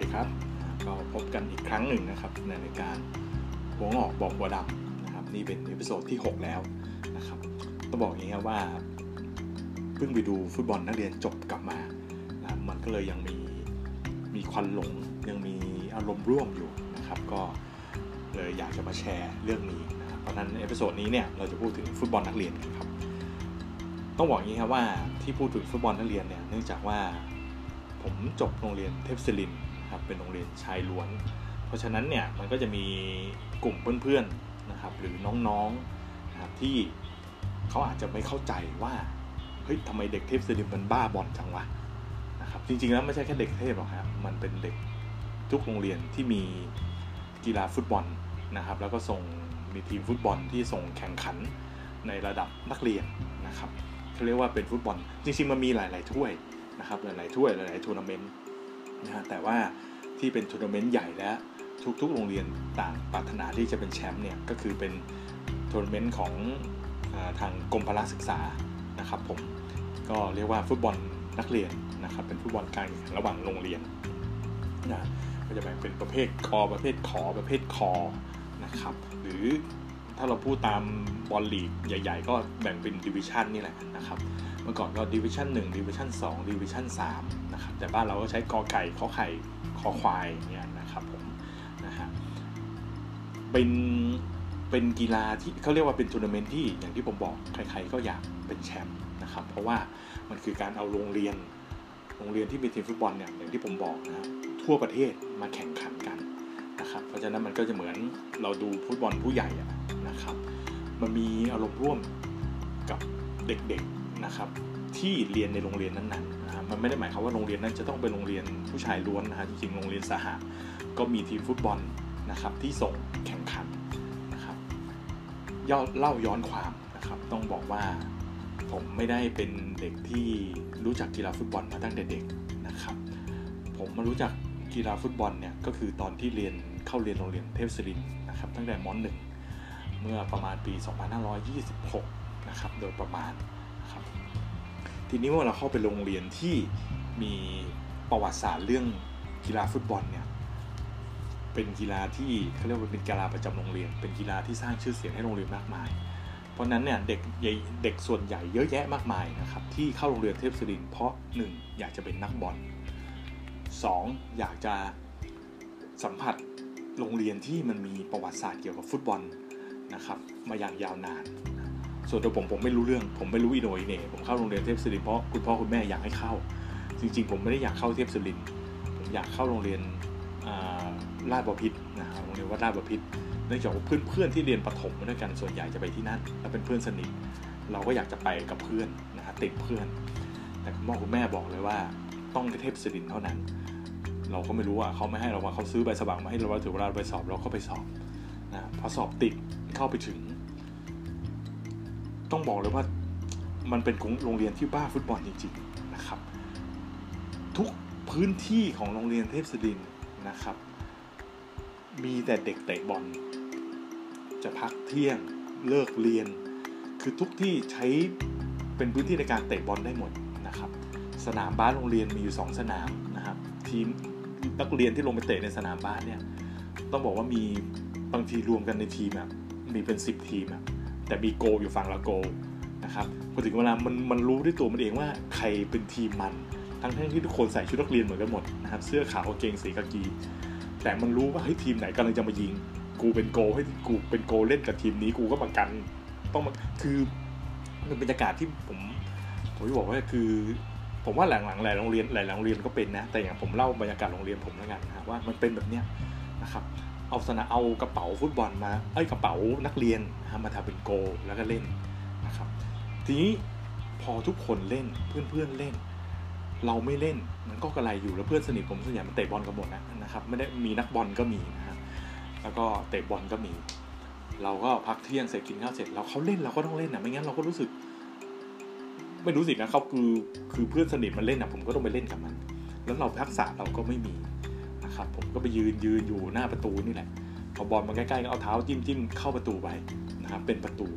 ดีครับ ก็พบกันอีกครั้งหนึ่งนะครับ ในรายการหัวหงอกบอกหัวดำนะครับ นี่เป็น episode ที่ 6 แล้วนะครับต้องบอกอย่างนี้ครับว่า เพิ่งไปดูฟุตบอลนักเรียนจบกลับมานะมันก็เลยยังมีมีควันหลงยังมีอารมณ์ร่วมอยู่นะครับ ก็เลยอยากจะมาแชร์เรื่องนี้นะครับเพราะนั้น episode นี้เนี่ยเราจะพูดถึงฟุตบอลนักเรียนกันครับต้องบอกอย่างนี้ครับว่าที่พูดถึงฟุตบอลนักเรียนเนี่ยเนื่องจากว่าผมจบโรงเรียนเทพศิริน ครับเป็นโรงเรียนชายล้วน เพราะฉะนั้นเนี่ยมันก็จะมีกลุ่มเพื่อนๆนะครับหรือน้องๆนะครับที่เขาอาจจะไม่เข้าใจว่าเฮ้ยทำไมเด็กเทพศิริมันบ้าบอลจังวะนะครับจริงๆแล้วไม่ใช่แค่เด็กเทพหรอกครับมันเป็นเด็กทุกโรงเรียนที่มีกีฬาฟุตบอลนะครับแล้วก็ส่งมีทีมฟุตบอลที่ส่งแข่งขันในระดับนักเรียนนะครับเขาเรียกว่าเป็นฟุตบอลจริงๆมันมีหลาย ๆ ถ้วยนะครับหลายๆถ้วยหลายๆทัวร์นาเมนต์นะฮะแต่ว่า ที่เป็นทัวร์นาเมนต์ใหญ่และทุกๆ โรงเรียนต่างปรารถนาที่จะเป็นแชมป์เนี่ยก็คือเป็นทัวร์นาเมนต์ของอทางกรมพละศึกษานะครับผมก็เรียกว่าฟุตบอลนักเรียนนะครับเป็นฟุตบอลการแข่งขันระหว่างโรงเรียนนะก็จะแบ่งเป็นประเภทคอประเภทขอประเภทคอนะครับหรือถ้าเราพูดตามบอลลีกใหญ่ ๆ ก็แบ่งเป็นดิวิชันนี่แหละนะครับเมื่อก่อนก็ดิวิชัน1ดิวิชัน2ดิวิชัน3นะครับแต่บ้านเราก็ใช้กอไก่ขอไข่ คอควายเนี่ยนะครับผมนะฮะเป็นเป็นกีฬาที่เขาเรียกว่าเป็นทัวร์นาเมนต์ที่อย่างที่ผมบอกใครๆก็อยากเป็นแชมป์นะครับ เพราะว่ามันคือการเอาโรงเรียนโรงเรียนที่มีทีมฟุตบอลเนี่ยอย่างที่ผมบอกนะทั่วประเทศมาแข่งขันกันนะครับเพราะฉะนั้นมันก็จะเหมือนเราดูฟุตบอลผู้ใหญ่นะครับ มันมีอารมณ์ร่วมกับเด็กๆนะครับ ที่เรียนในโรงเรียนนั้นๆนะครับมันไม่ได้หมายความว่าโรงเรียนนั้นจะต้องเป็นโรงเรียนผู้ชายล้วนนะฮะจริงๆโรงเรียนสหะก็มีทีมฟุตบอลนะครับที่ส่งแข่งขันนะครับย่อเล่าย้อนความนะครับต้องบอกว่าผมไม่ได้เป็นเด็กที่รู้จักกีฬาฟุตบอลมาตั้งแต่เด็กนะครับ ผมมารู้จักกีฬาฟุตบอลเนี่ยก็คือตอนที่เรียนเข้าเรียนโรงเรียนเทพศิรินทร์นะครับตั้งแต่ม .1 เมื่อประมาณปี 2526 นะครับโดยประมาณนะครับ ทีนี้เมื่อเราเข้าไปโรงเรียนที่มีประวัติศาสตร์เรื่องกีฬาฟุตบอลเนี่ยเป็นกีฬาที่เขาเรียกว่าเป็นกีฬาประจำโรงเรียน เป็นกีฬาที่สร้างชื่อเสียงให้โรงเรียนมากมาย เพราะนั้นเนี่ยเด็กเด็กส่วนใหญ่เยอะแยะมากมายนะครับที่เข้าโรงเรียนเทพศิรินเพราะ 1. อยากจะเป็นนักบอล 2. อยากจะสัมผัสโรงเรียนที่มันมีประวัติศาสตร์เกี่ยวกับฟุตบอลนะครับมาอย่างยาวนาน ส่วนตัวผมผมไม่รู้เรื่อง ผมไม่รู้อีโนอีเน่ผมเข้าโรงเรียนเทพศิรินเพราะคุณพ่อคุณแม่อยากให้เข้า จริง ๆ ผมไม่ได้อยากเข้าเทพศิรินผมอยากเข้าโรงเรียนราชบพิตรนะครับโรงเรียนวัดราชบพิตรเนื่องจากว่าเพื่อนๆที่เรียนประถมมาด้วยกันส่วนใหญ่จะไปที่นั่นและเป็นเพื่อนสนิทเราก็อยากจะไปกับเพื่อนนะฮะติดเพื่อน แต่คุณพ่อคุณแม่บอกเลยว่าต้องเทพศิรินเท่านั้น เราก็ไม่รู้ว่าเขาไม่ให้เราว่าเขาซื้อใบสมัครมาให้เราว่าถึงเวลาไปสอบเราก็ไปสอบนะพอสอบติดเข้าไปถึง ต้องบอกเลยว่ามันเป็นโรงเรียนที่บ้าฟุตบอลจริงๆนะครับ ทุกพื้นที่ของโรงเรียนเทพศิรินนะครับ มีแต่เด็กเตะบอล จะพักเที่ยงเลิกเรียน คือทุกที่ใช้เป็นพื้นที่ในการเตะบอลได้หมดนะครับ สนามบ้านโรงเรียนมีอยู่ 2 สนามนะครับ ทีมนักเรียนที่ลงไปเตะในสนามบ้านเนี่ยต้องบอกว่ามีบางทีรวมกันในทีมอะมีเป็น 10 ทีมอะ แต่มีโกอยู่ฝั่งละโกนะครับพอถึงเวลามันมันรู้ด้วยตัวมันเองว่าใครเป็นทีมมันทั้งทั้งที่ทุกคนใส่ชุดนักเรียนเหมือนกันหมดนะครับเสื้อขาวกางเกงสีกากี แต่มันรู้ว่าเฮ้ยทีมไหนกำลังจะมายิง กูเป็นโกให้กูเป็นโกเล่นกับทีมนี้กูก็มากันต้องมาคือมันบรรยากาศที่ผมผมจะบอกว่าคือ ผมว่าหลังๆหลายโรงเรียนหลายโรงเรียนก็เป็นนะ แต่อย่างผมเล่าบรรยากาศโรงเรียนผมแล้วกันนะว่ามันเป็นแบบเนี้ยนะครับ เอาสนะเอากระเป๋าฟุตบอลมาเอ้ยกระเป๋านักเรียนมาทำเป็นโกแล้วก็เล่นนะครับ ทีนี้พอทุกคนเล่นเพื่อนๆเล่น เราไม่เล่นมันก็กระไรอยู่แล้วเพื่อนสนิทผมส่วนใหญ่มันเตะบอลกันหมดนะนะครับไม่ได้มีนักบอลก็มีนะครับแล้วก็เตะบอลก็มี เราก็พักเที่ยงเสร็จกินข้าวเสร็จเราเขาเล่นเราก็ต้องเล่นนะไม่งั้นเราก็รู้สึก ไม่รู้สินะเขาคือคือเพื่อนสนิทมันเล่นนะผมก็ต้องไปเล่นกับมัน แล้วเราทักษะเราก็ไม่มี นะครับ ผมก็ไปยืนยืนอยู่หน้าประตูนี่แหละพอบอลมาใกล้ๆก็เอาเท้าจิ้มจิ้มเข้าประตูไปนะครับเป็นประตู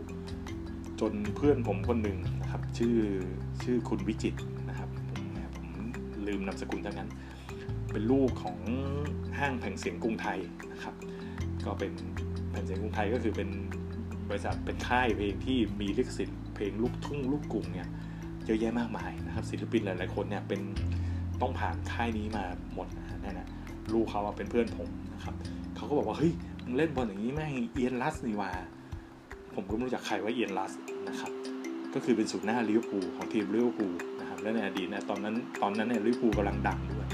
จนเพื่อนผมคนหนึ่งนะครับ ชื่อชื่อคุณวิจิตนะครับผมผมลืมนามสกุลทั้งนั้น เป็นลูกของห้างแผ่นเสียงกรุงไทยนะครับ ก็เป็นแผ่นเสียงกรุงไทยก็คือเป็นบริษัทเป็นค่ายเพลงที่มีลิขสิทธิ์เพลงลูกทุ่งลูกกรุงเนี่ยเยอะแยะมากมายนะครับศิลปินหลายๆคนเนี่ยเป็นต้องผ่านค่ายนี้มาหมดนะนั่นนะ ลูกเขาเป็นเพื่อนผมนะครับเขาก็บอกว่าเฮ้ยมึงเล่นบอลอย่างนี้แม่งเอียน รัช นี่หว่า ผมก็ไม่รู้จักใครว่าเอียน รัชนะครับก็คือเป็นศูนย์หน้าลิเวอร์พูลของทีมลิเวอร์พูลนะครับและในอดีตนะตอนนั้นตอนนั้นเนี่ยลิเวอร์พูลกำลังดังด้วย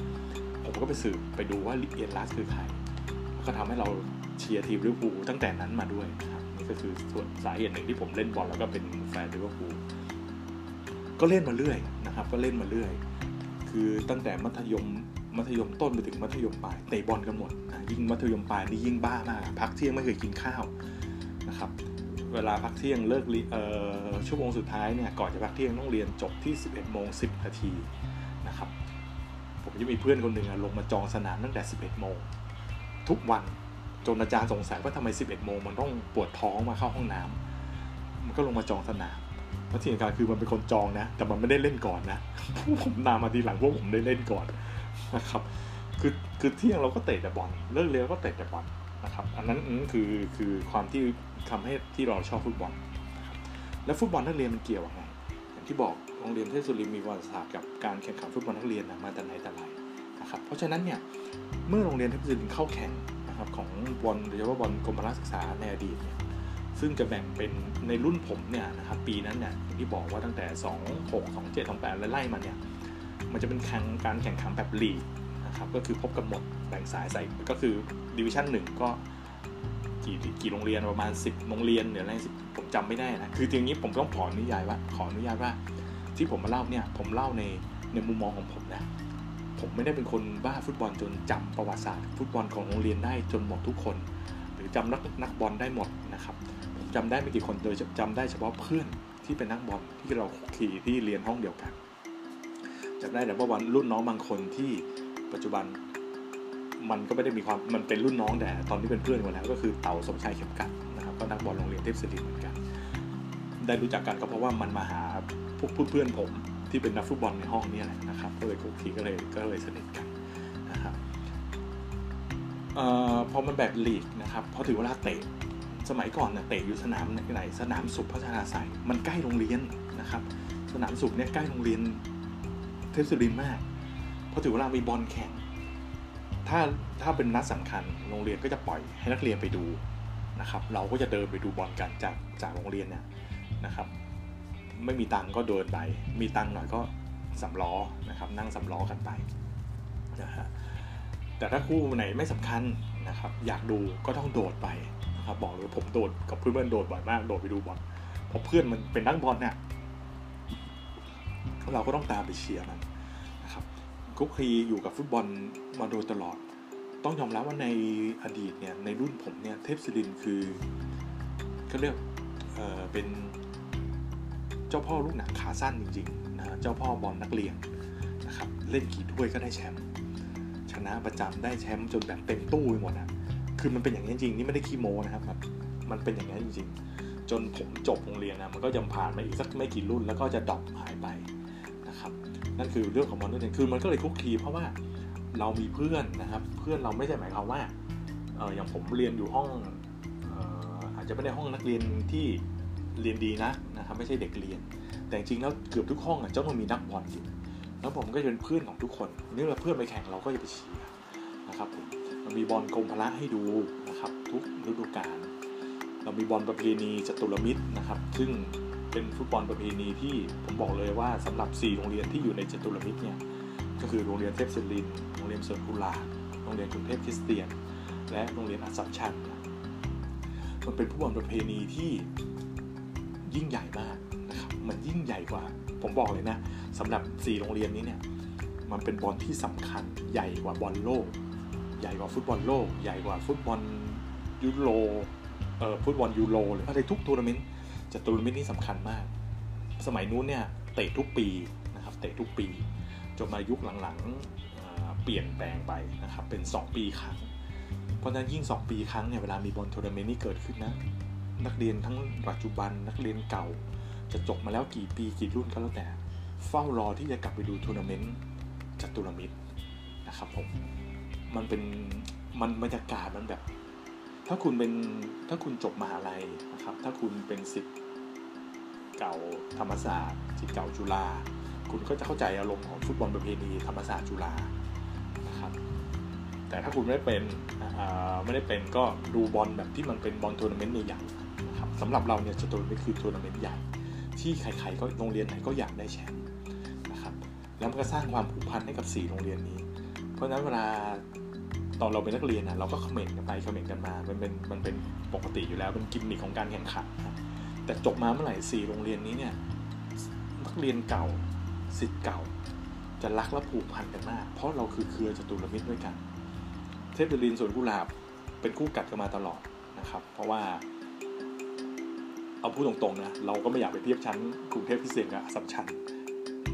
ผมก็ไปสืบไปดูว่าเอียน รัช คือใครแล้วก็ทำให้เราเชียร์ทีมลิเวอร์พูลตั้งแต่นั้นมาด้วยนะครับนี่ก็คือส่วนสาเหตุหนึ่งที่ผมเล่นบอลแล้วก็เป็นแฟนลิเวอร์พูลก็เล่นมาเรื่อยนะครับ ก็เล่นมาเรื่อย คือตั้งแต่มัธยม มัธยมต้นไปถึงมัธยมปลายเตะบอลกันหมดนะยิ่งมัธยมปลายนี่ยิ่งบ้ามากพักเที่ยงไม่เคยกินข้าวนะครับเวลาพักเที่ยงเลิกชั่วโมงสุดท้ายเนี่ยก่อนจะพักเที่ยงต้องเรียนจบที่ 11โมง10นาทีนะครับผมจะมีเพื่อนคนหนึ่งลงมาจองสนามตั้งแต่ 11โมงทุกวันจนอาจารย์สงสัยว่าทำไม 11โมงมันต้องปวดท้องมาเข้าห้องน้ำมันก็ลงมาจองสนามเพราะที่สำคัญคือมันเป็นคนจองนะ แต่มันไม่ได้เล่นก่อนนะผมตามมาทีหลังพวกผมได้เล่นก่อน นะครับคือคือเที่ยงเราก็เตะแต่บอลเลิกเรียนก็เตะแต่บอลนะครับอันนั้นคือคือความที่ทำให้ที่เราชอบฟุตบอลนะครับแล้วฟุตบอลนักเรียนมันเกี่ยวยังไงอย่างที่บอกโรงเรียนเทพสุรินมีประวัติศาสตร์กับการแข่งขันฟุตบอลนักเรียนมาแต่ไหนแต่ไรนะครับเพราะฉะนั้นเนี่ยเมื่อโรงเรียนเทพสุรินเข้าแข่งนะครับของบอลโดยเฉพาะบอลกรมพละศึกษาในอดีตเนี่ยซึ่งจะแบ่งเป็นในรุ่นผมเนี่ยนะครับปีนั้นเนี่ยที่บอกว่าตั้งแต่ 2 6 2 7 2 8และไล่มาเนี่ย มันจะเป็นแข่งการแข่งขันแบบลีกนะครับก็คือพบกันหมดแบ่งสายใส่ก็คือดิวิชั่นหนึ่งก็กี่กี่โรงเรียนประมาณ 10 โรงเรียนหรืออะไรสิผมจำไม่ได้นะคือทีนี้ผมต้องขออนุญาตว่าขออนุญาตว่าที่ผมมาเล่าเนี่ยผมเล่าในในมุมมองของผมนะผมไม่ได้เป็นคนบ้าฟุตบอลจนจำประวัติศาสตร์ฟุตบอลของโรงเรียนได้จนหมดทุกคน หรือจำนักนักบอลได้หมดนะครับผมจำได้ไม่กี่คนโดยจำได้เฉพาะเพื่อนที่เป็นนักบอลที่เราขี่ที่เรียนห้องเดียวกัน จำได้แต่ว่าวันรุ่นน้องบางคนที่ปัจจุบันมันก็ไม่ได้มีความมันเป็นรุ่นน้องแต่ตอนนี้เป็นเพื่อนกันแล้วก็คือเต่าสมชายเข็มกัดนะครับก็นักบอลโรงเรียนเทพศิริเหมือนกัน ได้รู้จักกันก็เพราะว่ามันมาหาพวกเพื่อนผมที่เป็นนักฟุตบอลในห้องนี่แหละนะครับก็เลยคุกคีก็เลยก็เลยสนิทกันนะครับออพอมันแบบลีกนะครับพอถึงเวลาเตะสมัยก่อนเนี่ยเตะอยู่สนามไหนสนามสุขพัฒนาสายมันใกล้โรงเรียนนะครับ สนามสุขเนี่ยใกล้โรงเรียน เทพศิรินมากพอถึงเวลามีบอลแข่งถ้าถ้าเป็นนัดสำคัญโรงเรียนก็จะปล่อยให้นักเรียนไปดูนะครับ เราก็จะเดินไปดูบอลกันจากจากโรงเรียนเนี่ยนะครับ ไม่มีตังก็เดินไป มีตังหน่อยก็สำล้อนะครับนั่งสำล้อกันไปนะฮะแต่ถ้าคู่ไหนไม่สำคัญนะครับอยากดูก็ต้องโดดไปนะครับบอกเลยผมโดดกับเพื่อนๆโดดบ่อยมากโดดไปดูบอลเพราะเพื่อนมันเป็นนักบอลเนี่ยเราก็ต้องตามไปเชียร์มันะ คุกคีอยู่กับฟุตบอลมาโดยตลอด ต้องยอมรับว่าในอดีตเนี่ยในรุ่นผมเนี่ยเทพศิรินคือเขาเรียกเเป็นเจ้าพ่อลูกหนังขาสั้นจริงๆนะเจ้าพ่อบอลนักเรียนนะครับเล่นกี่ถ้วยก็ได้แชมป์ชนะประจำได้แชมป์จนแบบเต็มตู้ไปหมดอะคือมันเป็นอย่างนี้จริงนี่ไม่ได้ขี้โม้นะครับมันเป็นอย่างนี้จริง ๆ จนผมจบโรงเรียนนะมันก็ยังผ่านมาอีกสักไม่กี่รุ่นแล้วก็จะดรอปหายไปนะครับ นั่นคือเรื่องของบอลนักเรียนคือมันก็เลยคุกคีเพราะว่าเรามีเพื่อนนะครับ เพื่อนเราไม่ใช่หมายความว่าเอออย่างผมเรียนอยู่ห้องอาจจะไม่ได้ห้องนักเรียนที่เรียนดีนะนะครับไม่ใช่เด็กเรียน แต่จริงแล้วเกือบทุกห้องอะจะต้องมีนักบอลอยู่แล้วผมก็จะเป็นเพื่อนของทุกคนนี่เราเพื่อนไปแข่งเราก็จะไปเชียร์นะครับผมเรามีบอลกรมพละให้ดูนะครับ ทุกฤดูกาลเรามีบอลประเพณีจตุรมิตรนะครับ ซึ่ง เป็นฟุตบอลประเพณีที่ผมบอกเลยว่าสำหรับ 4 โรงเรียนที่อยู่ในจตุรมิตรเนี่ยก็คือโรงเรียนเทพศิรินทร์โรงเรียนสวนกุหลาบโรงเรียนกรุงเทพคริสเตียน และโรงเรียนอัสสัมชัญมันเป็นฟุตบอลประเพณีที่ยิ่งใหญ่มากนะครับมันยิ่งใหญ่กว่า ผมบอกเลยนะสำหรับ 4 โรงเรียนนี้เนี่ยมันเป็นบอลที่สำคัญใหญ่กว่าบอลโลก ใหญ่กว่าฟุตบอลโลก ใหญ่กว่าฟุตบอลยูโรเอ่อฟุตบอลยูโรหรืออะไรทุกทัวร์นาเมนต์ จะทัวร์นาเมนต์นี่สำคัญมาก สมัยนู้นเนี่ยเตะทุกปีนะครับเตะทุกปีจนมายุคหลังๆเปลี่ยนแปลงไปนะครับเป็น 2 ปีครั้ง เพราะฉะนั้นยิ่ง 2 ปีครั้งเนี่ยเวลามีบอลทัวร์นาเมนต์นี่เกิดขึ้นนะนักเรียนทั้งปัจจุบันนักเรียนเก่า จะจบมาแล้วกี่ปีกี่รุ่นก็แล้วแต่ เฝ้ารอที่จะกลับไปดูทัวร์นาเมนต์จตุรมิตรนะครับผมมันเป็นมันบรรยากาศมันแบบ ถ้าคุณเป็นถ้าคุณจบมหาลัยนะครับ ถ้าคุณเป็นสิทธิ์เก่าธรรมศาสตร์สิทธิ์เก่าจุฬาคุณก็จะเข้าใจอารมณ์ของฟุตบอลประเพณีธรรมศาสตร์จุฬานะครับ แต่ถ้าคุณไม่ได้เป็นไม่ได้เป็นก็ดูบอลแบบที่มันเป็นบอลทัวร์นาเมนต์ใหญ่ๆนะครับสำหรับเราเนี่ยจตุรมิตรคือทัวร์นาเมนต์ใหญ่ ที่ใครๆก็โรงเรียนไหนก็อยากได้แชมป์นะครับ แล้วมันก็สร้างความผูกพันให้กับ 4 โรงเรียนนี้ เพราะฉะนั้นเวลา ตอนเราเป็นนักเรียนนะเราก็คอมเมนต์กันไปคอมเมนต์กันมามันเป็นมันเป็นปกติอยู่แล้วเป็นกิมมิคของการแข่งขันนะแต่จบมาเมื่อไหร่4โรงเรียนนี้เนี่ยนักเรียนเก่าสิทธิ์เก่า จะรักและผูกพันกันมาก เพราะเราคือเครือจตุรมิตรด้วยกัน เทพเดลินสวนกุหลาบเป็นคู่กัดกันมาตลอดนะครับ เพราะว่า เอาพูดตรงๆนะเราก็ไม่อยากไปเทียบชั้นกรุงเทพพิเศษกับสัมชัน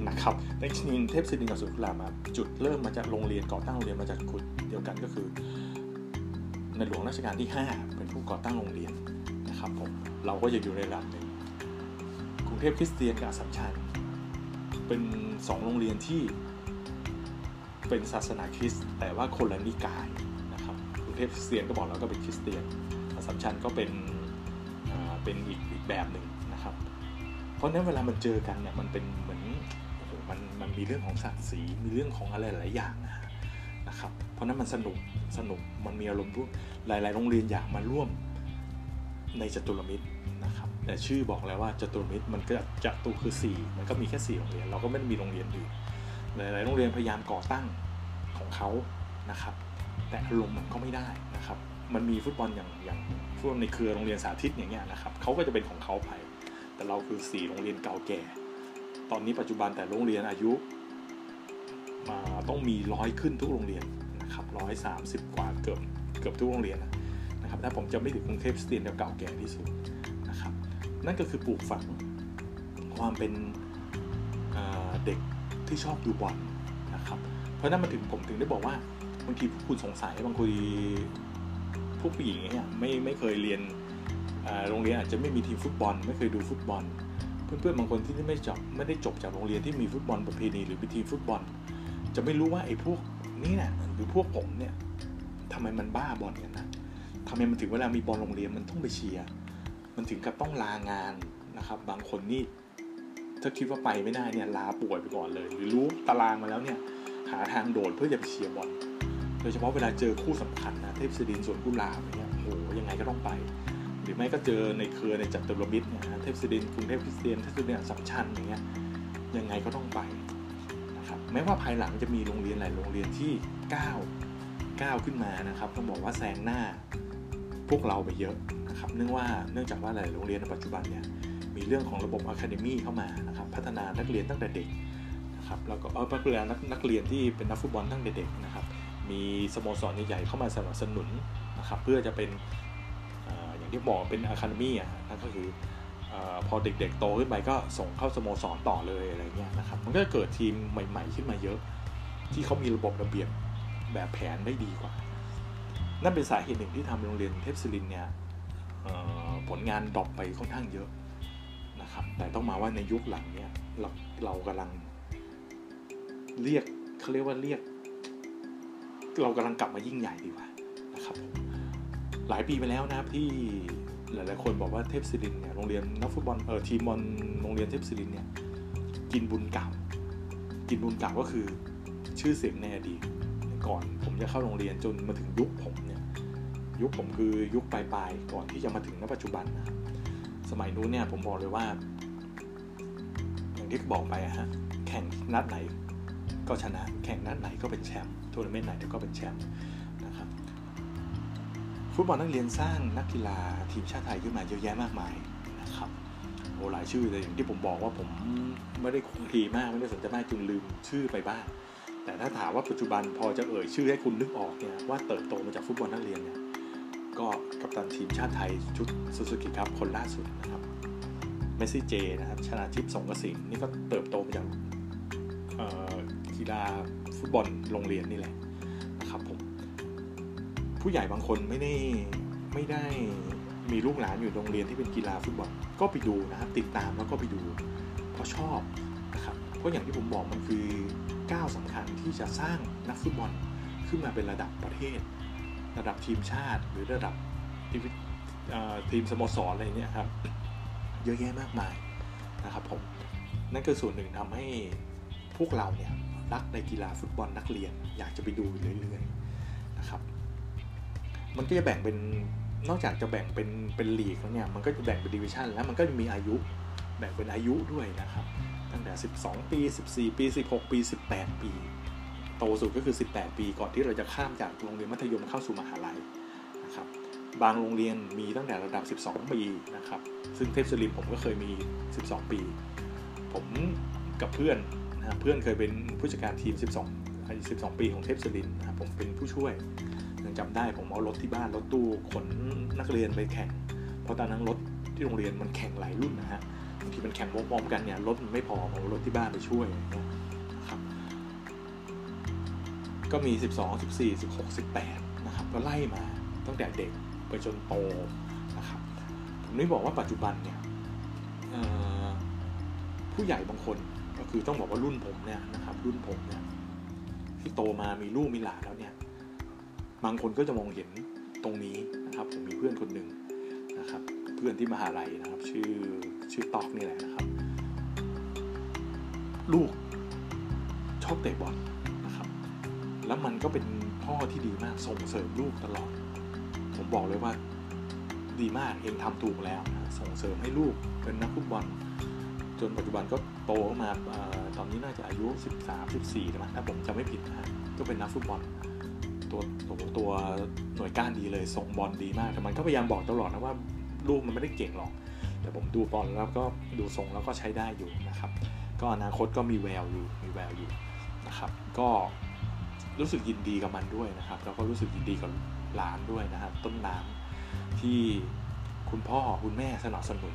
นะครับในจริงเทพศิรินกับสุนทรามจุดเริ่มมาจากโรงเรียนก่อตั้งโรงเรียนมาจากคุดเดียวกันก็คือ ในหลวงรัชกาลที่ 5 เป็นผู้ก่อตั้งโรงเรียนนะครับผมเราก็จะอยู่ในระดับหนึ่งกรุงเทพคริสเตียนกับสัมชันเป็นสองโรงเรียนที่เป็นศาสนาคริสต์แต่ว่าคนละนิกายนะครับกรุงเทพคริสเตียนก็บอกแล้วก็เป็นคริสเตียนสัมชันก็เป็นเป็นอีกอีกแบบหนึ่งนะครับ เพราะนั้นเวลามันเจอกันเนี่ยมันเป็น มันมันมีเรื่องของศักดิ์ศรีมีเรื่องของอะไรหลายอย่างนะครับ เพราะนั้นมันสนุกสนุกมันมีอารมณ์ร่วมหลาย ๆ โรงเรียนอยากมาร่วมในจตุรมิตรนะครับ แต่ชื่อบอกแล้วว่าจตุรมิตรมันก็จตุคือ 4 มันก็มีแค่ 4 โรงเรียน เราก็ไม่ได้มีโรงเรียนอื่นหลาย ๆ โรงเรียนพยายามก่อตั้งของเขานะครับ แต่อารมณ์มันก็ไม่ได้นะครับ มันมีฟุตบอลอย่างอย่างฟุตบอลในเครือโรงเรียนสาธิตอย่างเงี้ยนะครับเขาก็จะเป็นของเขาไปแต่เราคือ 4 โรงเรียนเก่าแก่ ตอนนี้ปัจจุบันแต่โรงเรียนอายุมาต้องมีร้อยขึ้นทุกโรงเรียนนะครับร้อยสามสิบกว่าเกือบเกือบทุกโรงเรียนนะครับถ้าผมจะไม่ถึงกรุงเทพสตีนเก่าแก่ที่สุดนะครับนั่นก็คือปลูกฝังความเป็นเด็กที่ชอบดูบอลนะครับเพราะนั้นมาถึงผมถึงได้บอกว่าบางทีคุณสงสัยบางทีพวกผู้หญิงเนี่ยไม่ไม่เคยเรียนโรงเรียนอาจจะไม่มีทีมฟุตบอล ไม่เคยดูฟุตบอล เพื่อนๆบางคนที่ไม่จบไม่ได้จบจากโรงเรียนที่มีฟุตบอลประเพณีหรือมีทีฟุตบอล จะไม่รู้ว่าไอ้พวกนี้เนี่ยหรือพวกผมเนี่ยทำไมมันบ้าบอลกันนะทำไมมันถึงเวลามีบอลโรงเรียนมันต้องไปเชียร์มันถึงกับต้องลางานนะครับ บางคนนี่ถ้าคิดว่าไปไม่ได้เนี่ยลาป่วยไปก่อนเลย หรือรู้ตารางมาแล้วเนี่ยหาทางโดดเพื่อจะไปเชียร์บอลโดยเฉพาะเวลาเจอคู่สำคัญนะเทพศรินสวนกุหลาบเนี่ยโหยังไงก็ต้องไป หรือไม่ก็เจอในเครือในจัตุรมิตรเนี่ยเทพศิรินกรุงเทพคริสเตียนเทพศิรินสัมชันอย่างเงี้ยยังไงก็ต้องไปนะครับแม้ว่าภายหลังจะมีโรงเรียนหลายโรงเรียนที่ก้าวก้าวขึ้นมานะครับต้องบอกว่าแซงหน้าพวกเราไปเยอะนะครับเนื่องว่าเนื่องจากว่าหลายโรงเรียนในปัจจุบันเนี่ยมีเรื่องของระบบ academy เข้ามานะครับพัฒนานักเรียนตั้งแต่เด็กนะครับแล้วก็เออนักเรียนนักนักเรียนที่เป็นนักฟุตบอลตั้งแต่เด็กนะครับมีสโมสรใหญ่ๆเข้ามาสนับสนุนนะครับเพื่อจะเป็น อย่างที่บอกเป็น academy อะนั่นก็คือพอเด็กๆโตขึ้นไปก็ส่งเข้าสโมสรต่อเลยอะไรเงี้ยนะครับ มันก็เกิดทีมใหม่ ๆ ขึ้นมาเยอะ ที่เขามีระบบระเบียบแบบแผนได้ดีกว่า นั่นเป็นสาเหตุหนึ่งที่ทำโรงเรียนเทพศิรินทร์เนี่ยผลงาน drop ไปค่อนข้างเยอะนะครับ แต่ต้องมาว่าในยุคหลังเนี่ยเราเรากำลังเรียกเขาเรียกว่าเรียก เรากำลังกลับมายิ่งใหญ่ดีกว่านะครับ หลายปีไปแล้วนะครับที่หลายๆคนบอกว่าเทพศิรินทร์เนี่ยโรงเรียนนักฟุตบอลเออทีมบอลโรงเรียนเทพศิรินทร์เนี่ยกินบุญเก่า กินบุญเก่าก็คือชื่อเสียงในอดีตก่อนผมจะเข้าโรงเรียนจนมาถึงยุคผมเนี่ยยุคผมคือยุคปลายๆก่อนที่จะมาถึงณปัจจุบันนะสมัยนู้นเนี่ยผมบอกเลยว่า อย่างที่บอกไปฮะแข่งนัดไหนก็ชนะ แข่งนัดไหนก็เป็นแชมป์ทัวร์นาเมนต์ไหนก็เป็นแชมป์ ฟุตบอลนักเรียนสร้างนักกีฬาทีมชาติไทยขึ้นมาเยอะแยะมากมายนะครับโอ้หลายชื่อเลยอย่างที่ผมบอกว่าผมไม่ได้คงทีมากไม่ได้สนใจมากจนลืมชื่อไปบ้าง แต่ถ้าถามว่าปัจจุบันพอจะเอ่ยชื่อให้คุณนึกออกเนี่ยว่าเติบโตมาจากฟุตบอลนักเรียนเนี่ยก็กัปตันทีมชาติไทยชุดซูซูกิครับคนล่าสุดนะครับเมสซี่เจนะครับชนะทิพย์สงกระสิงนี่ก็เติบโตมาจากกีฬาฟุตบอลโรงเรียนนี่แหละนะครับผม ผู้ใหญ่บางคนไม่ได้ไม่ได้มีลูกหลานอยู่โรงเรียนที่เป็นกีฬาฟุตบอลก็ไปดูนะครับ ติดตามแล้วก็ไปดูเพราะชอบนะครับเพราะอย่างที่ผมบอกมันคือก้าวสำคัญที่จะสร้างนักฟุตบอลขึ้นมาเป็นระดับประเทศ ระดับทีมชาติ หรือระดับทีมสโมสรอะไรเนี่ยครับเยอะแยะมากมายนะครับผมนั่นคือส่วนหนึ่งทำให้พวกเราเนี่ยรักในกีฬาฟุตบอลนักเรียน อยากจะไปดูเรื่อยๆนะครับ มันก็จะแบ่งเป็นนอกจากจะแบ่งเป็นเป็นลีกแล้วเนี่ยมันก็จะแบ่งเป็นดิวิชั่นแล้วมันก็จะมีอายุแบ่งเป็นอายุด้วยนะครับ ตั้งแต่ 12 ปี 14 ปี 16 ปี 18 ปี โตสุดก็คือ 18 ปีก่อนที่เราจะข้ามจากโรงเรียนมัธยมเข้าสู่มหาลัยนะครับบางโรงเรียนมีตั้งแต่ระดับ 12 ปีนะครับ ซึ่งเทพสลิมผมก็เคยมี 12 ปี ผมกับเพื่อนนะเพื่อนเคยเป็นผู้จัดการทีม 12 12 ปีของเทพสลินนะผมเป็นผู้ช่วย จำได้ผมเอารถที่บ้านรถตู้ขนนักเรียนไปแข่ง เพราะตอนนั้นรถที่โรงเรียนมันแข่งหลายรุ่นนะฮะบางทีมันแข่งพร้อมๆกันเนี่ยรถมันไม่พอผมเอารถที่บ้านไปช่วยนะครับก็มี 12 14 16 18นะครับก็ไล่มาตั้งแต่เด็กไปจนโตนะครับผมนี่บอกว่าปัจจุบันเนี่ยผู้ใหญ่บางคนก็คือต้องบอกว่ารุ่นผมเนี่ยนะครับรุ่นผมเนี่ยที่โตมามีลูกมีหลานแล้วเนี่ย บางคนก็จะมองเห็นตรงนี้นะครับผมมีเพื่อนคนหนึ่งนะครับ เพื่อนที่มหาลัยนะครับ ชื่อชื่อตอกนี่แหละนะครับ ลูกชอบเตะบอลนะครับ แล้วมันก็เป็นพ่อที่ดีมากส่งเสริมลูกตลอด ผมบอกเลยว่าดีมากเองทำถูกแล้วนะส่งเสริมให้ลูกเป็นนักฟุตบอลจนปัจจุบันก็โตขึ้นมาตอนนี้น่าจะอายุ 13 14แล้วถ้าผมจะไม่ผิดนะก็เป็นนักฟุตบอล ตัวตัวตัวหน่วยก้านดีเลยส่งบอลดีมากแต่มันก็พยายามบอกตลอดนะว่าลูกมันไม่ได้เก่งหรอก แต่ผมดูบอลแล้วก็ดูทรงแล้วก็ใช้ได้อยู่นะครับ ก็อนาคตก็มีแววอยู่มีแววอยู่นะครับ ก็รู้สึกยินดีกับมันด้วยนะครับ แล้วก็รู้สึกยินดีกับหลานด้วยนะครับ ต้นน้ำที่คุณพ่อคุณแม่สนับสนุน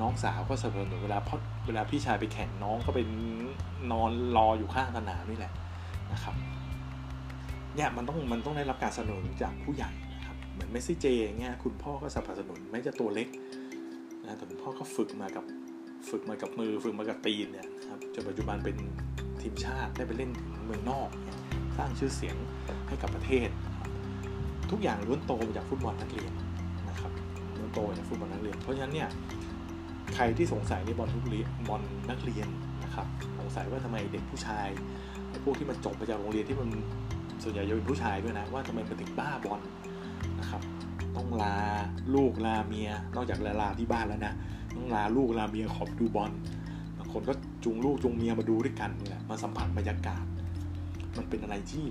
น้องสาวก็สนับสนุนเวลาพ่อเวลาพี่ชายไปแข่งน้องก็เป็นนอนรออยู่ข้างสนามนี่แหละนะครับ เนี่ยมันต้องมันต้องได้รับการสนับสนุนจากผู้ใหญ่นะครับเหมือนเมสซี่เจเงี้ยคุณพ่อก็สนับสนุนแม้จะตัวเล็กนะแต่คุณพ่อก็ฝึกมากับฝึกมากับมือฝึกมากับตีนเนี่ยครับจนปัจจุบันเป็นทีมชาติได้ไปเล่นเมืองนอก สร้างชื่อเสียงให้กับประเทศ ทุกอย่างล้วนโตมาจากฟุตบอลนักเรียนนะครับล้วนโตมาจากฟุตบอลนักเรียน เพราะฉะนั้นเนี่ยใครที่สงสัยในบอลทุกเรียนบอลนักเรียนนะครับสงสัยว่าทำไมเด็กผู้ชายพวกที่มันจบมาจากโรงเรียนที่มัน ส่วนใหญ่จะเป็นผู้ชายด้วยนะ ว่าทำไมมันถึงบ้าบอลนะครับ ต้องลาลูกลาเมีย นอกจากลาลาที่บ้านแล้วนะต้องลาลูกลาเมียขอบดูบอลบางคนก็จูงลูกจูงเมียมาดูด้วยกันนี่แหละมาสัมผัสบรรยากาศ มันเป็นอะไรที่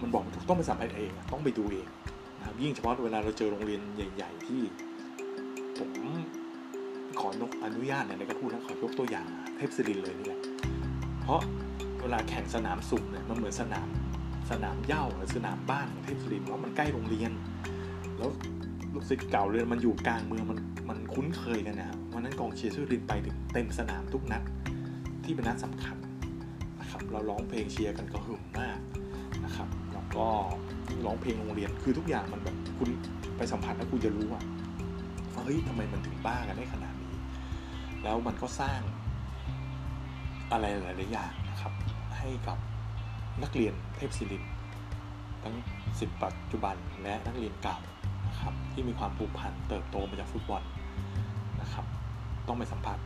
มันบอกถูกต้องไปสัมผัสเองต้องไปดูเองนะครับยิ่งเฉพาะเวลาเราเจอโรงเรียนใหญ่ ๆ ที่ผมขอนกอนุญาตเนี่ยในกระพูดนะขอยกตัวอย่างเทพศิรินเลยนี่แหละเพราะ เวลาแข่งสนามสุขเนี่ยมันเหมือนสนามสนามเย่าหรือสนามบ้านของเทพศิรินเพราะมันใกล้โรงเรียน แล้วลูกศิษย์เก่าเรียนมันอยู่กลางเมืองมันมันคุ้นเคยกันนะวันนั้นกองเชียร์ชื่อรินไปถึงเต็มสนามทุกนัดที่เป็นนัดสำคัญนะครับเราร้องเพลงเชียร์กันก็หึมมากนะครับแล้วก็ร้องเพลงโรงเรียนคือทุกอย่างมันแบบคุณไปสัมผัสแล้วคุณจะรู้ว่าเฮ้ยทำไมมันถึงบ้ากันได้ขนาดนี้ แล้วมันก็สร้างอะไรหลายๆอย่าง นะครับให้กับนักเรียนเทพศิรินทั้งสิบปัจจุบันและนักเรียนเก่านะครับที่มีความผูกพันเติบโตมาจากฟุตบอลนะครับ ต้องไปสัมผัส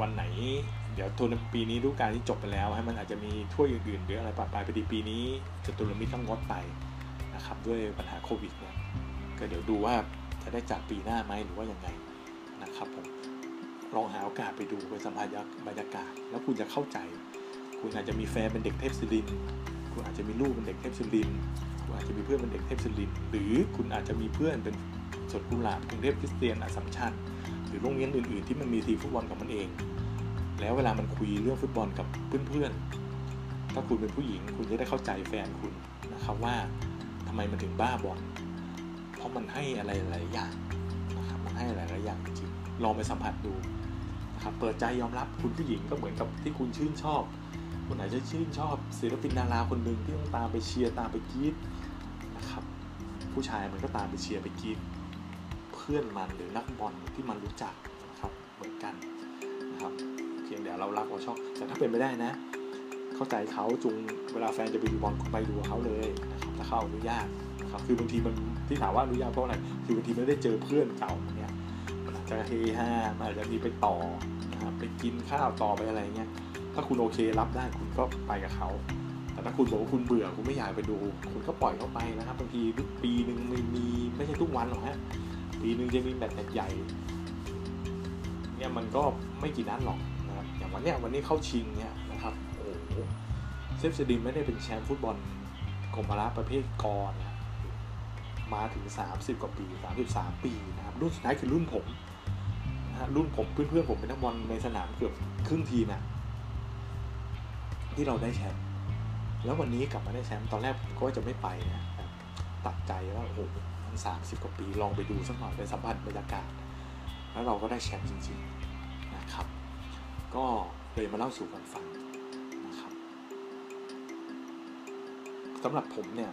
วันไหน เดี๋ยวทัวร์นาปีนี้ดูการที่จบไปแล้วให้มันอาจจะมีถ้วยอื่นๆหรืออะไรปะปลายปีปีนี้จะทัวร์นาเมนต์ต้องงดไปนะครับด้วยปัญหาโควิดเนี่ยก็เดี๋ยวดูว่าจะได้จัดปีหน้าไหมหรือว่ายังไงนะครับผม ลองหาโอกาสไปดูไปสัมผัสบรรยากาศ แล้วคุณจะเข้าใจ คุณอาจจะมีแฟนเป็นเด็กเทพศิรินคุณอาจจะมีลูกเป็นเด็กเทพศิรินคุณอาจจะมีเพื่อนเป็นเด็กเทพศิรินหรือคุณอาจจะมีเพื่อนเป็นสดกุหลาบกรุงเทพคริสเตียนอัสสัมชัญหรือโรงเรียนอื่น ๆ ที่มันมีทีมฟุตบอลของมันเอง แล้วเวลามันคุยเรื่องฟุตบอลกับเพื่อนๆถ้าคุณเป็นผู้หญิง คุณจะได้เข้าใจแฟนคุณนะครับว่าทำไมมันถึงบ้าบอลเพราะมันให้อะไรหลายอย่างนะครับมันให้หลายๆอย่างจริงลองไปสัมผัสดู นะครับเปิดใจยอมรับคุณผู้หญิงก็เหมือนกับที่คุณชื่นชอบคุณอาจจะชื่นชอบศิลปินดาราคนหนึ่งที่ต้องตามไปเชียร์ตามไปกรี๊ดนะครับผู้ชายมันก็ตามไปเชียร์ไปกรี๊ดเพื่อนมันหรือนักบอลที่มันรู้จักนะครับเหมือนกันนะครับเพียงแต่เรารักเราชอบแต่ถ้าเป็นไม่ได้นะ เข้าใจเขาจุงเวลาแฟนจะไปดูบอลไปดูเขาเลยนะครับถ้าเขาอนุญาตนะครับคือบางทีมันที่ถามว่าอนุญาตเพราะอะไรคือบางทีไม่ได้เจอเพื่อนเก่าเนี่ยมันอาจจะเฮฮามันอาจจะมีไปต่อ กินข้าวต่อไปอะไรเงี้ย ถ้าคุณโอเครับได้คุณก็ไปกับเขา แต่ถ้าคุณบอกว่าคุณเบื่อคุณไม่อยากไปดู คุณก็ปล่อยเขาไปนะครับบางทีปีหนึ่งไม่มีไม่ใช่ทุกวันหรอกฮะปีหนึ่งจะมีแมตช์ใหญ่เนี่ยมันก็ไม่กี่นัดหรอกนะครับอย่างวันเนี้ยวันนี้เข้าชิงเนี่ยนะครับโอ้โหเซฟเซดิมไม่ได้เป็นแชมป์ฟุตบอลกรมพละประเภทกรนะมาถึง 30 กว่าปี 33 ปีนะครับรุ่นสุดท้ายคือรุ่นผมะรุ่นผมเพื่อนๆผมเป็นนักบอลในสนามเกือบครึ่งทีมนะที่เราได้แชมป์แล้ววันนี้กลับมาได้แชมป์ตอนแรกผมก็จะไม่ไปนะตัดใจว่าโอ้โหมันสามสิบกว่าปีลองไปดูสักหน่อยไปสัมผัสบรรยากาศ แล้วเราก็ได้แชมป์จริงๆนะครับ ก็เลยมาเล่าสู่กันฟังนะครับสำหรับผมเนี่ย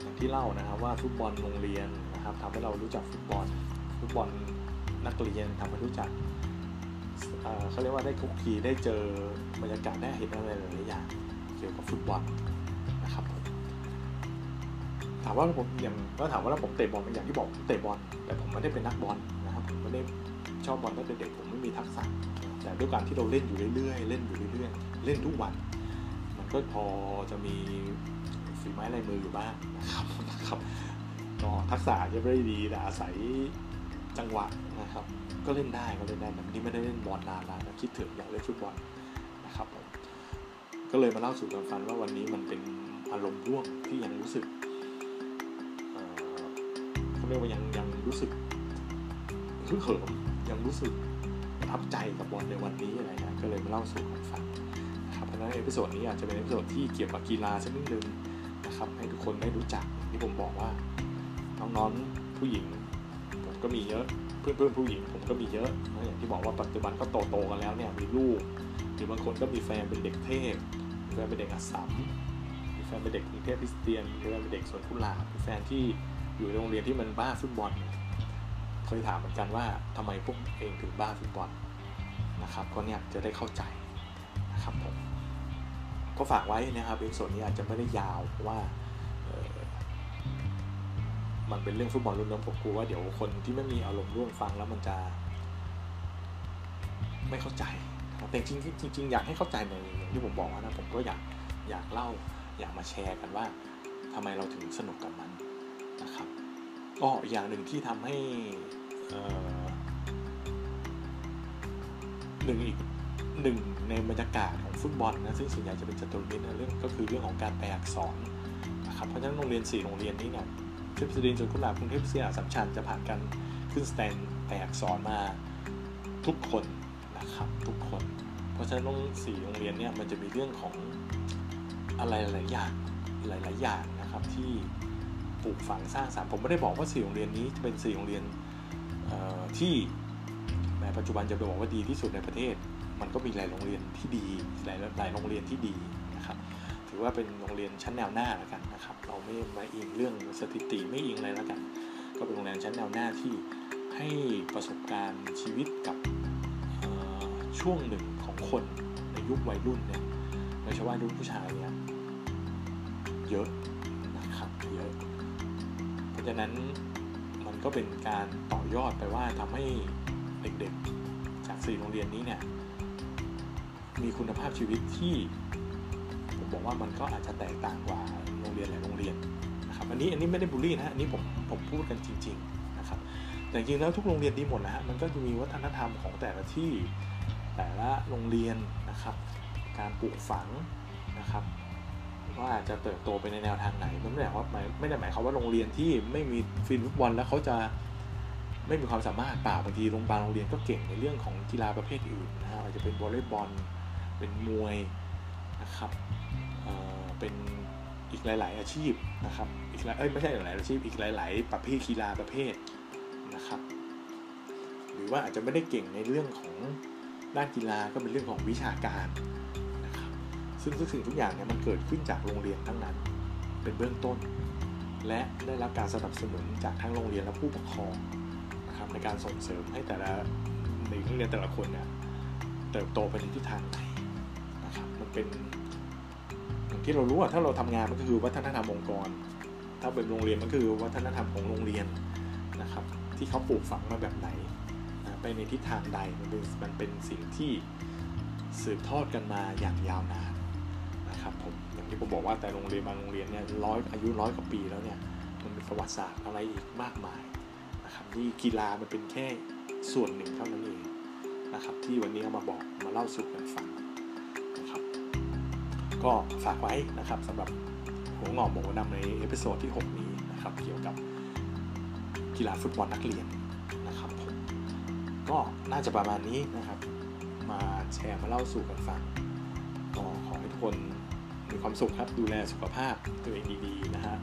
อย่างที่เล่านะครับว่าฟุตบอลโรงเรียนนะครับทำให้เรารู้จักฟุตบอลฟุตบอล นักเรียนทำให้รู้จักเขาเรียกว่าได้คุกคีได้เจอบรรยากาศได้เห็นอะไรหลายๆอย่างเกี่ยวกับฟุตบอลนะครับผมถามว่าผมอย่างก็ถามว่าแล้วผมเตะบอลอย่างที่บอกเตะบอลแต่ผมไม่ได้เป็นนักบอลนะครับผมไม่ได้ชอบบอลตั้งแต่เด็กผมไม่มีทักษะแต่ด้วยการที่เราเล่นอยู่เรื่อยๆเล่นอยู่เรื่อยๆเล่นทุกวัน มันก็พอจะมีฝีไม้ลายมืออยู่บ้างนะครับนะครับก็ทักษะจะไม่ได้ดีแต่อาศัย จังหวะนะครับก็เล่นได้ก็เล่นได้แต่นี่ไม่ได้เล่นบอลนานแล้วนะคิดถึงอยากเล่นฟุตบอลนะครับผมก็เลยมาเล่าสู่กันฟังว่าวันนี้มันเป็นอารมณ์ร่วมที่ยังรู้สึกเขาเรียกว่ายังยังรู้สึกฮึกเหิมยังรู้สึกประทับใจกับบอลในวันนี้อะไรนะก็เลยมาเล่าสู่กันฟังนะครับเพราะฉะนั้น episode นี้อาจจะเป็น episode ที่เกี่ยวกับกีฬาสักนิดนึงนะครับให้ทุกคนได้รู้จักที่ผมบอกว่าน้องๆผู้หญิง ก็มีเยอะ เพื่อนๆผู้หญิงผมก็มีเยอะอย่างที่บอกว่าปัจจุบันก็โตๆกันแล้วเนี่ยมีลูกหรือบางคนก็มีแฟนเป็นเด็กเทพมีแฟนเป็นเด็กอัสสัมมีแฟนเป็นเด็กกรุงเทพคริสเตียนมีแฟนเป็นเด็กสวนกุหลาบมีแฟนที่อยู่ในโรงเรียนที่มันบ้าฟุตบอลเคยถามเหมือนกันว่าทำไมพวกเองถึงบ้าฟุตบอลนะครับก็เนี่ยจะได้เข้าใจนะครับผมก็ฝากไว้นะครับ episode นี้อาจจะไม่ได้ยาวเพราะว่า มันเป็นเรื่องฟุตบอลรุ่นน้องผมกลัวว่าเดี๋ยวคนที่ไม่มีอารมณ์ร่วมฟังแล้วมันจะ ไม่เข้าใจแต่จริงจริงอยากให้เข้าใจในอย่างที่ผมบอกว่านะผมก็อยากอยากเล่า อยากมาแชร์กันว่าทำไมเราถึงสนุกกับมันนะครับก็อย่างหนึ่งที่ทำให้หนึ่งอีกหนึ่งในบรรยากาศของฟุตบอลนะซึ่งส่วนใหญ่จะเป็นจตุรมิตรนะเรื่องก็คือเรื่องของการแปลอักษรนะครับเพราะฉะนั้นโรงเรียน4โรงเรียนนี้เนี่ย เทพศิรินจนกุหลาบกรุงเทพเสียสัมชันจะผ่านการขึ้นสแตนแปลอักษรมาทุกคนนะครับทุกคน เพราะฉะนั้นโรงสี่โรงเรียนเนี่ยมันจะมีเรื่องของอะไรหลายอย่างหลาย ๆ อย่างนะครับที่ปลูกฝังสร้างสรรค์ผมไม่ได้บอกว่าสี่โรงเรียนนี้จะเป็นสี่โรงเรียนที่ในปัจจุบันจะบอกว่าดีที่สุดในประเทศ มันก็มีหลายโรงเรียนที่ดีหลายหลายโรงเรียนที่ดี ถือว่าเป็นโรงเรียนชั้นแนวหน้าแล้วกันนะครับเราไม่มาอิงเรื่องสถิติไม่อิงอะไรแล้วกัน ก็เป็นโรงเรียนชั้นแนวหน้าที่ให้ประสบการณ์ชีวิตกับช่วงหนึ่งของคนในยุควัยรุ่นเนี่ยโดยเฉพาะรุ่นผู้ชายเนี่ยเยอะนะครับเยอะเพราะฉะนั้นมันก็เป็นการต่อยอดไปว่าทำให้เด็กๆจากสี่โรงเรียนนี้เนี่ยมีคุณภาพชีวิตที่ ว่ามันก็อาจจะแตกต่างกว่าโรงเรียนหลายโรงเรียนนะครับอันนี้อันนี้ไม่ได้บูลลี่นะอันนี้ผมผมพูดกันจริงๆนะครับแต่จริงแล้วทุกโรงเรียนดีหมดนะฮะมันก็จะมีวัฒนธรรมของแต่ละที่แต่ละโรงเรียนนะครับการปลูกฝังนะครับว่าจะเติบโตไปในแนวทางไหนมันไม่ได้ว่าไม่ได้หมายความว่าโรงเรียนที่ไม่มีฟินฟุตบอลแล้วเขาจะไม่มีความสามารถเปล่าบางทีโรงพยาบาลโรงเรียนก็เก่งในเรื่องของกีฬาประเภทอื่นนะฮะอาจจะเป็นวอลเลย์บอลเป็นมวยนะครับ เป็นอีกหลาย ๆ อาชีพนะครับอีกหลายเอ้ยไม่ใช่หลายอาชีพอีกหลาย ๆ ประเภทกีฬาประเภทนะครับ หรือว่าอาจจะไม่ได้เก่งในเรื่องของด้านกีฬาก็เป็นเรื่องของวิชาการนะครับซึ่งทุกสิ่งทุกอย่างเนี่ยมันเกิดขึ้นจากโรงเรียนทั้งนั้นเป็นเบื้องต้น และได้รับการสนับสนุนจากทั้งโรงเรียนและผู้ปกครองนะครับในการส่งเสริมให้แต่ละในโรงเรียนแต่ละคนเนี่ยเติบโตไปในทิศทางไหนนะครับมันเป็น ที่เรารู้ว่าถ้าเราทำงานมันก็คือวัฒนธรรมองค์กร ถ้าเป็นโรงเรียนมันคือวัฒนธรรมของโรงเรียนนะครับ ที่เขาปลูกฝังมาแบบไหนนะไปในทิศทางใดมันเป็นมันเป็นสิ่งที่สืบทอดกันมาอย่างยาวนานนะครับผมอย่างที่ผมบอกว่าแต่โรงเรียนบางโรงเรียนเนี่ยร้อยอายุร้อยกว่าปีแล้วเนี่ยมันมีประวัติศาสตร์อะไรอีกมากมายนะครับที่กีฬามันเป็นแค่ส่วนหนึ่งเท่านั้นเองนะครับที่วันนี้เอามาบอกมาเล่าสู่กันฟังน ก็ฝากไว้นะครับสำหรับหัวหงอกบอกหัวดำใน episode ที่ 6 นี้นะครับเกี่ยวกับกีฬาฟุตบอลนักเรียนนะครับผมก็น่าจะประมาณนี้นะครับ มาแชร์มาเล่าสู่กันฟังก็ขอให้ทุกคนมีความสุขครับดูแลสุขภาพตัวเองดีๆนะฮะ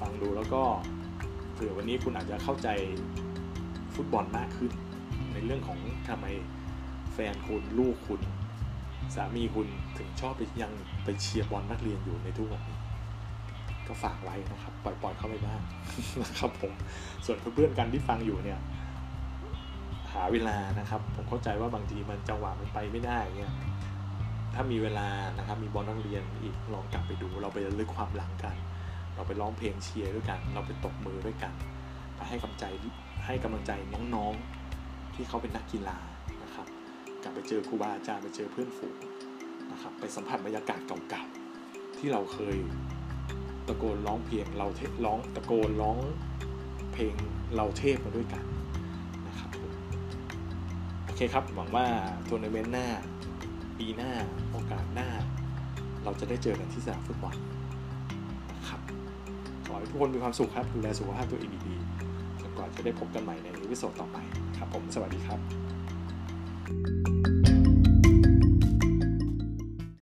ฟังดูแล้วก็เผื่อวันนี้คุณอาจจะเข้าใจฟุตบอลมากขึ้น ในเรื่องของทำไมแฟนคุณลูกคุณ สามีคุณถึงชอบไปยังไปเชียร์บอลนักเรียนอยู่ในทุกวันนี้ก็ฝากไว้นะครับ ปล่อยๆเข้าไปบ้างนะครับผมส่วนเพื่อนๆกันที่ฟังอยู่เนี่ยหาเวลานะครับ ผมเข้าใจว่าบางทีมันจังหวะมันไปไม่ได้เนี่ยถ้ามีเวลานะครับมีบอลนักเรียนอีกลองกลับไปดู เราไปลึกความหลังกัน เราไปร้องเพลงเชียร์ด้วยกัน เราไปตบมือด้วยกันไปให้กำลังใจให้กำลังใจน้องๆที่เขาเป็นนักกีฬา ลับไปเจอครูบาอาจารย์ไปเจอเพื่อนฝูงนะครับไปสัมผัสบรรยากาศเก่าๆที่เราเคยตะโกนร้องเพลงเราเทร้องตะโกนร้องเพลงเราเทพมาด้วยกันนะครับโอเคครับหวังว่าทัวร์นาเมนต์หน้าปีหน้าโอกาสหน้า เราจะได้เจอกันที่สนามฟุตบอลนะครับขอให้ทุกคนมีความสุขครับดูแลสุขภาพตัวเองดีๆจนกว่าจะได้พบกันใหม่ในวิดีโอต่อไปครับผมสวัสดีครับ thank you